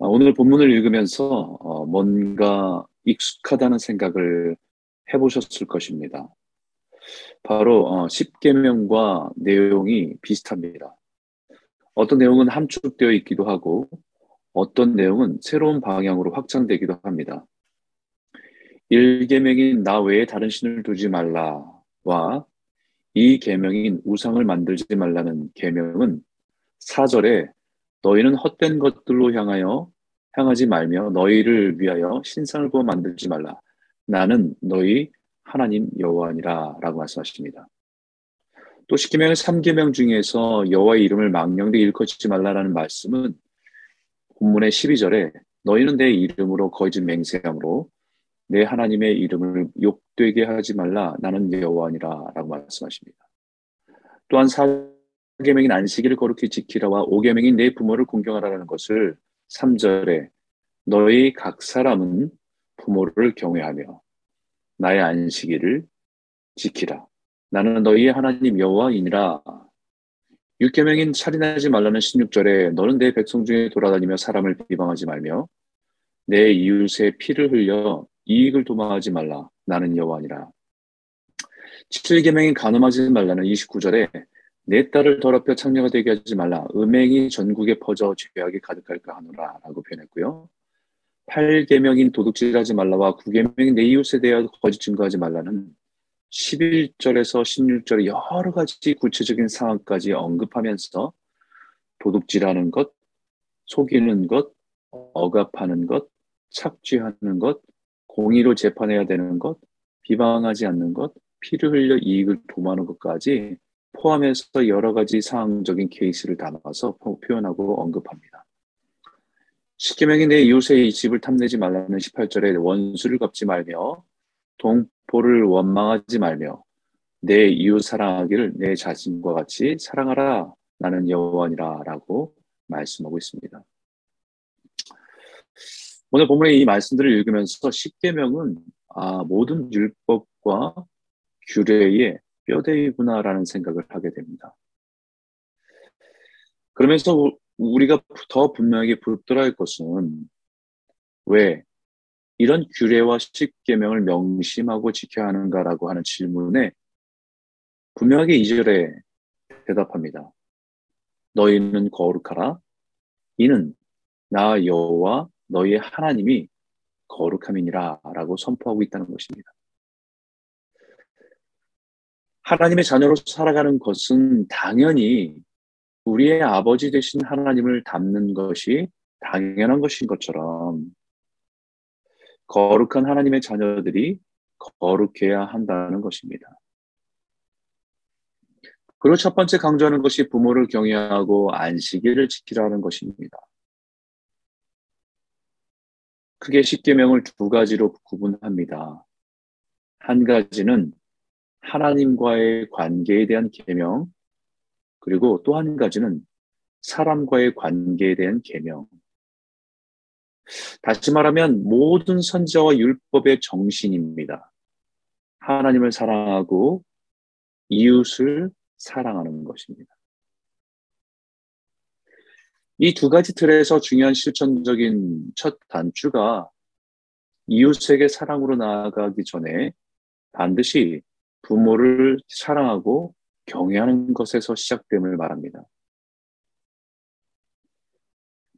아, 오늘 본문을 읽으면서 어, 뭔가 익숙하다는 생각을 해보셨을 것입니다. 바로 어, 10계명과 내용이 비슷합니다. 어떤 내용은 함축되어 있기도 하고 어떤 내용은 새로운 방향으로 확장되기도 합니다. 1계명인 나 외에 다른 신을 두지 말라와 이 계명인 우상을 만들지 말라는 계명은 4절에 너희는 헛된 것들로 향하여 향하지 말며 너희를 위하여 신상을 부어 만들지 말라. 나는 너희 하나님 여호와니라 라고 말씀하십니다. 또 십계명의 3계명 중에서 여호와의 이름을 망령되게 일컫지 말라라는 말씀은 본문의 12절에 너희는 내 이름으로 거짓 맹세함으로 내 하나님의 이름을 욕되게 하지 말라 나는 여호와니라 라고 말씀하십니다. 또한 4 계명인 안식일을 거룩히 지키라와 5계명인 내 부모를 공경하라는 것을 3절에 너희 각 사람은 부모를 경외하며 나의 안식일을 지키라. 나는 너희의 하나님 여호와이니라. 육계명인 살인하지 말라는 16절에 너는 내 백성 중에 돌아다니며 사람을 비방하지 말며 내 이웃의 피를 흘려 이익을 도망하지 말라. 나는 여호와니라. 7계명인 간음하지 말라는 29절에 내 딸을 더럽혀 창녀가 되게 하지 말라. 음행이 전국에 퍼져 죄악이 가득할까 하노라. 라고 표현했고요. 8계명인 도둑질하지 말라와 9계명인 내 이웃에 대하여 거짓 증거하지 말라는 11절에서 16절에 여러 가지 구체적인 상황까지 언급하면서 도둑질하는 것, 속이는 것, 억압하는 것, 착취하는 것, 공의로 재판해야 되는 것, 비방하지 않는 것, 피를 흘려 이익을 도모하는 것까지 포함해서 여러 가지 상황적인 케이스를 담아서 표현하고 언급합니다. 십계명이 내 이웃의 집을 탐내지 말라는 18절에 원수를 갚지 말며 동포를 원망하지 말며 내 이웃 사랑하기를 내 자신과 같이 사랑하라 나는 여호와니라라고 말씀하고 있습니다. 오늘 본문의 이 말씀들을 읽으면서 십계명은 아, 모든 율법과 규례의 뼈대이구나라는 생각을 하게 됩니다. 그러면서 우리가 더 분명하게 붙들어야 할 것은 왜 이런 규례와 십계명을 명심하고 지켜야 하는가라고 하는 질문에 분명하게 이절에 대답합니다. 너희는 거룩하라. 이는 나 여호와 너희의 하나님이 거룩함이니라라고 선포하고 있다는 것입니다. 하나님의 자녀로 살아가는 것은 당연히 우리의 아버지 되신 하나님을 닮는 것이 당연한 것인 것처럼 거룩한 하나님의 자녀들이 거룩해야 한다는 것입니다. 그리고 첫 번째 강조하는 것이 부모를 경외하고 안식일을 지키라는 것입니다. 크게 십계명을 두 가지로 구분합니다. 한 가지는 하나님과의 관계에 대한 계명, 그리고 또 한 가지는 사람과의 관계에 대한 계명. 다시 말하면 모든 선지자와 율법의 정신입니다. 하나님을 사랑하고 이웃을 사랑하는 것입니다. 이 두 가지 틀에서 중요한 실천적인 첫 단추가 이웃에게 사랑으로 나아가기 전에 반드시 부모를 사랑하고 경외하는 것에서 시작됨을 말합니다.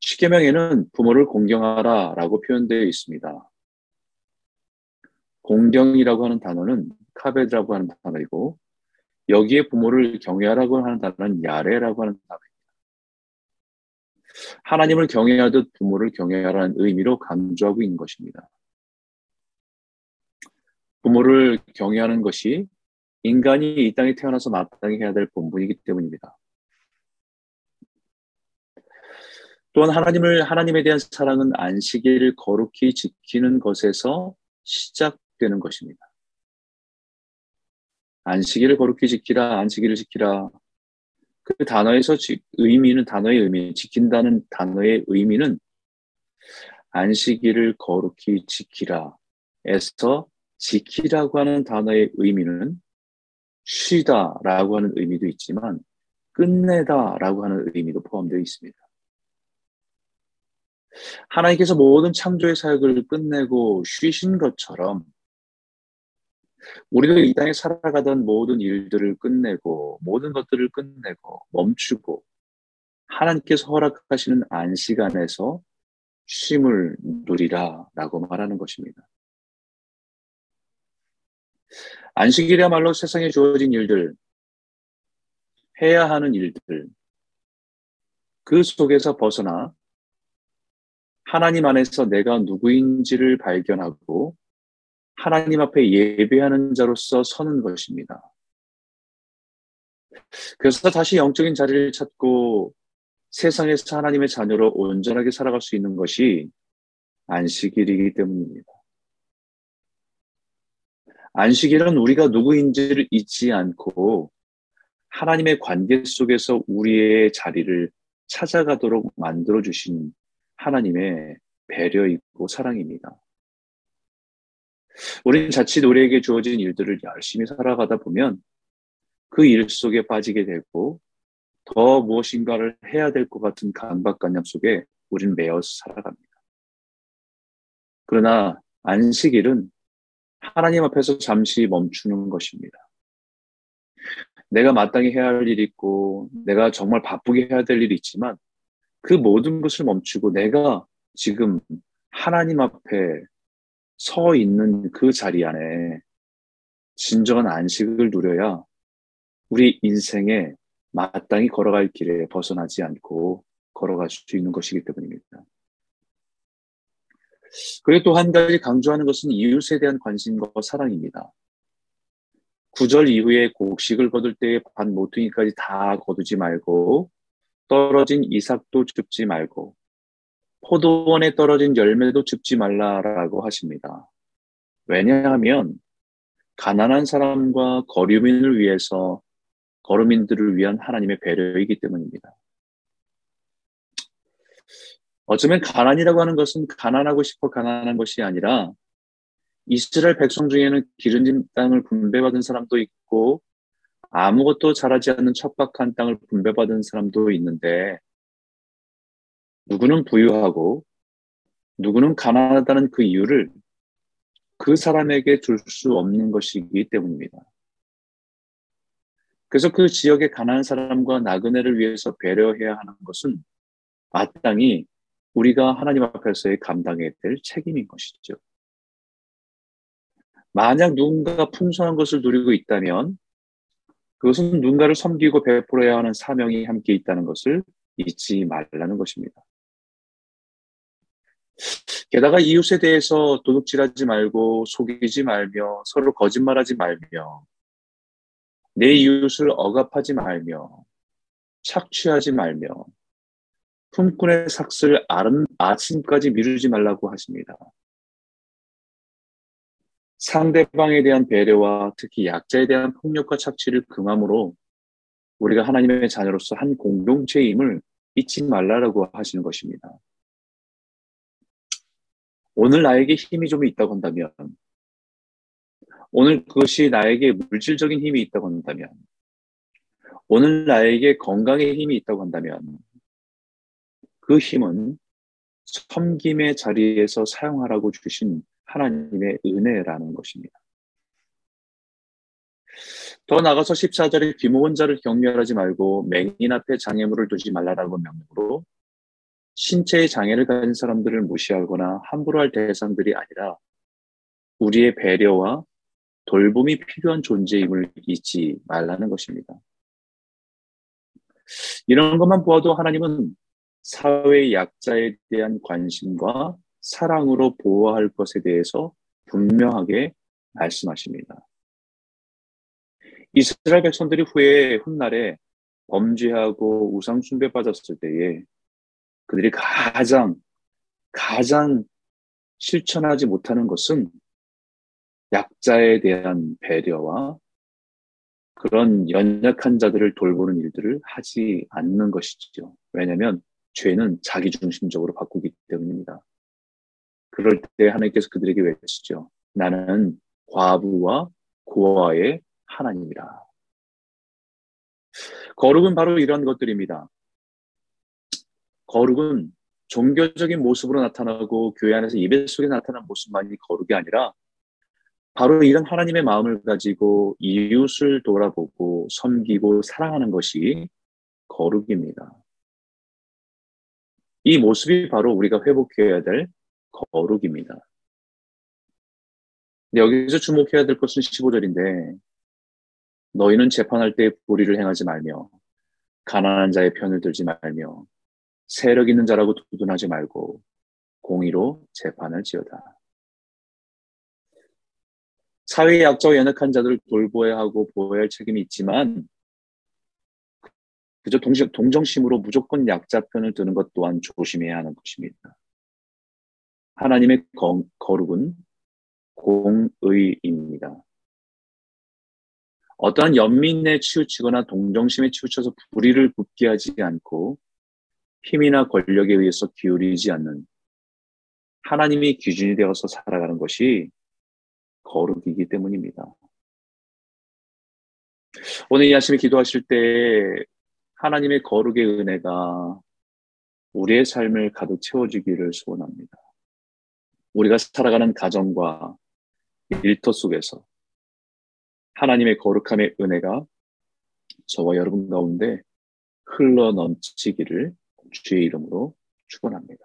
시계명에는 부모를 공경하라 라고 표현되어 있습니다. 공경이라고 하는 단어는 카베드라고 하는 단어이고 여기에 부모를 경외하라고 하는 단어는 야레라고 하는 단어입니다. 하나님을 경외하듯 부모를 경외하라는 의미로 강조하고 있는 것입니다. 부모를 경외하는 것이 인간이 이 땅에 태어나서 마땅히 해야 될 본분이기 때문입니다. 또한 하나님을 하나님에 대한 사랑은 안식일을 거룩히 지키는 것에서 시작되는 것입니다. 안식일을 거룩히 지키라, 안식일을 지키라. 그 단어에서 의미는 단어의 의미, 지킨다는 단어의 의미는 안식일을 거룩히 지키라에서 지키라고 하는 단어의 의미는 쉬다라고 하는 의미도 있지만 끝내다라고 하는 의미도 포함되어 있습니다. 하나님께서 모든 창조의 사역을 끝내고 쉬신 것처럼 우리도 이 땅에 살아가던 모든 일들을 끝내고 모든 것들을 끝내고 멈추고 하나님께서 허락하시는 안 시간에서 쉼을 누리라라고 말하는 것입니다. 안식일이야말로 세상에 주어진 일들, 해야 하는 일들, 그 속에서 벗어나 하나님 안에서 내가 누구인지를 발견하고 하나님 앞에 예배하는 자로서 서는 것입니다. 그래서 다시 영적인 자리를 찾고 세상에서 하나님의 자녀로 온전하게 살아갈 수 있는 것이 안식일이기 때문입니다. 안식일은 우리가 누구인지를 잊지 않고 하나님의 관계 속에서 우리의 자리를 찾아가도록 만들어 주신 하나님의 배려이고 사랑입니다. 우리는 자칫 우리에게 주어진 일들을 열심히 살아가다 보면 그 일 속에 빠지게 되고 더 무엇인가를 해야 될 것 같은 강박관념 속에 우리는 매어서 살아갑니다. 그러나 안식일은 하나님 앞에서 잠시 멈추는 것입니다. 내가 마땅히 해야 할 일이 있고, 내가 정말 바쁘게 해야 될 일이 있지만, 그 모든 것을 멈추고 내가 지금 하나님 앞에 서 있는 그 자리 안에 진정한 안식을 누려야 우리 인생에 마땅히 걸어갈 길에 벗어나지 않고 걸어갈 수 있는 것이기 때문입니다. 그리고 또 한 가지 강조하는 것은 이웃에 대한 관심과 사랑입니다. 구절 이후에 곡식을 거둘 때의 반 모퉁이까지 다 거두지 말고 떨어진 이삭도 줍지 말고 포도원에 떨어진 열매도 줍지 말라라고 하십니다. 왜냐하면 가난한 사람과 거류민을 위해서 거류민들을 위한 하나님의 배려이기 때문입니다. 어쩌면 가난이라고 하는 것은 가난하고 싶어 가난한 것이 아니라 이스라엘 백성 중에는 기름진 땅을 분배받은 사람도 있고 아무것도 자라지 않는 척박한 땅을 분배받은 사람도 있는데 누구는 부유하고 누구는 가난하다는 그 이유를 그 사람에게 줄 수 없는 것이기 때문입니다. 그래서 그 지역의 가난한 사람과 나그네를 위해서 배려해야 하는 것은 마땅히 우리가 하나님 앞에서의 감당해야 될 책임인 것이죠. 만약 누군가가 풍성한 것을 누리고 있다면 그것은 누군가를 섬기고 베풀어야 하는 사명이 함께 있다는 것을 잊지 말라는 것입니다. 게다가 이웃에 대해서 도둑질하지 말고 속이지 말며 서로 거짓말하지 말며 내 이웃을 억압하지 말며 착취하지 말며 품꾼의 삭슬 아침까지 미루지 말라고 하십니다. 상대방에 대한 배려와 특히 약자에 대한 폭력과 착취를 금함으로 우리가 하나님의 자녀로서 한 공동체임을 잊지 말라라고 하시는 것입니다. 오늘 나에게 힘이 좀 있다고 한다면, 오늘 그것이 나에게 물질적인 힘이 있다고 한다면, 오늘 나에게 건강의 힘이 있다고 한다면, 그 힘은 섬김의 자리에서 사용하라고 주신 하나님의 은혜라는 것입니다. 더 나가서 14절에 귀모은 자를 경멸하지 말고 맹인 앞에 장애물을 두지 말라라고 명령으로 신체의 장애를 가진 사람들을 무시하거나 함부로 할 대상들이 아니라 우리의 배려와 돌봄이 필요한 존재임을 잊지 말라는 것입니다. 이런 것만 보아도 하나님은 사회 약자에 대한 관심과 사랑으로 보호할 것에 대해서 분명하게 말씀하십니다. 이스라엘 백성들이 후에 훗날에 범죄하고 우상숭배 빠졌을 때에 그들이 가장, 가장 실천하지 못하는 것은 약자에 대한 배려와 그런 연약한 자들을 돌보는 일들을 하지 않는 것이죠. 왜냐하면 죄는 자기 중심적으로 바꾸기 때문입니다. 그럴 때 하나님께서 그들에게 외치죠. 나는 과부와 고아의 하나님이라. 거룩은 바로 이런 것들입니다. 거룩은 종교적인 모습으로 나타나고 교회 안에서 예배 속에 나타난 모습만이 거룩이 아니라 바로 이런 하나님의 마음을 가지고 이웃을 돌아보고 섬기고 사랑하는 것이 거룩입니다. 이 모습이 바로 우리가 회복해야 될 거룩입니다. 여기서 주목해야 될 것은 15절인데 너희는 재판할 때 불의를 행하지 말며 가난한 자의 편을 들지 말며 세력 있는 자라고 두둔하지 말고 공의로 재판을 지어다. 사회의 약자와 연약한 자들을 돌보아야 하고 보호해야 할 책임이 있지만 그저 동정, 동정심으로 무조건 약자 편을 드는 것 또한 조심해야 하는 것입니다. 하나님의 거, 거룩은 공의입니다. 어떠한 연민에 치우치거나 동정심에 치우쳐서 불의를 굽게 하지 않고 힘이나 권력에 의해서 기울이지 않는 하나님이 기준이 되어서 살아가는 것이 거룩이기 때문입니다. 오늘 이 아침에 기도하실 때 하나님의 거룩의 은혜가 우리의 삶을 가득 채워주기를 소원합니다. 우리가 살아가는 가정과 일터 속에서 하나님의 거룩함의 은혜가 저와 여러분 가운데 흘러 넘치기를 주의 이름으로 축원합니다.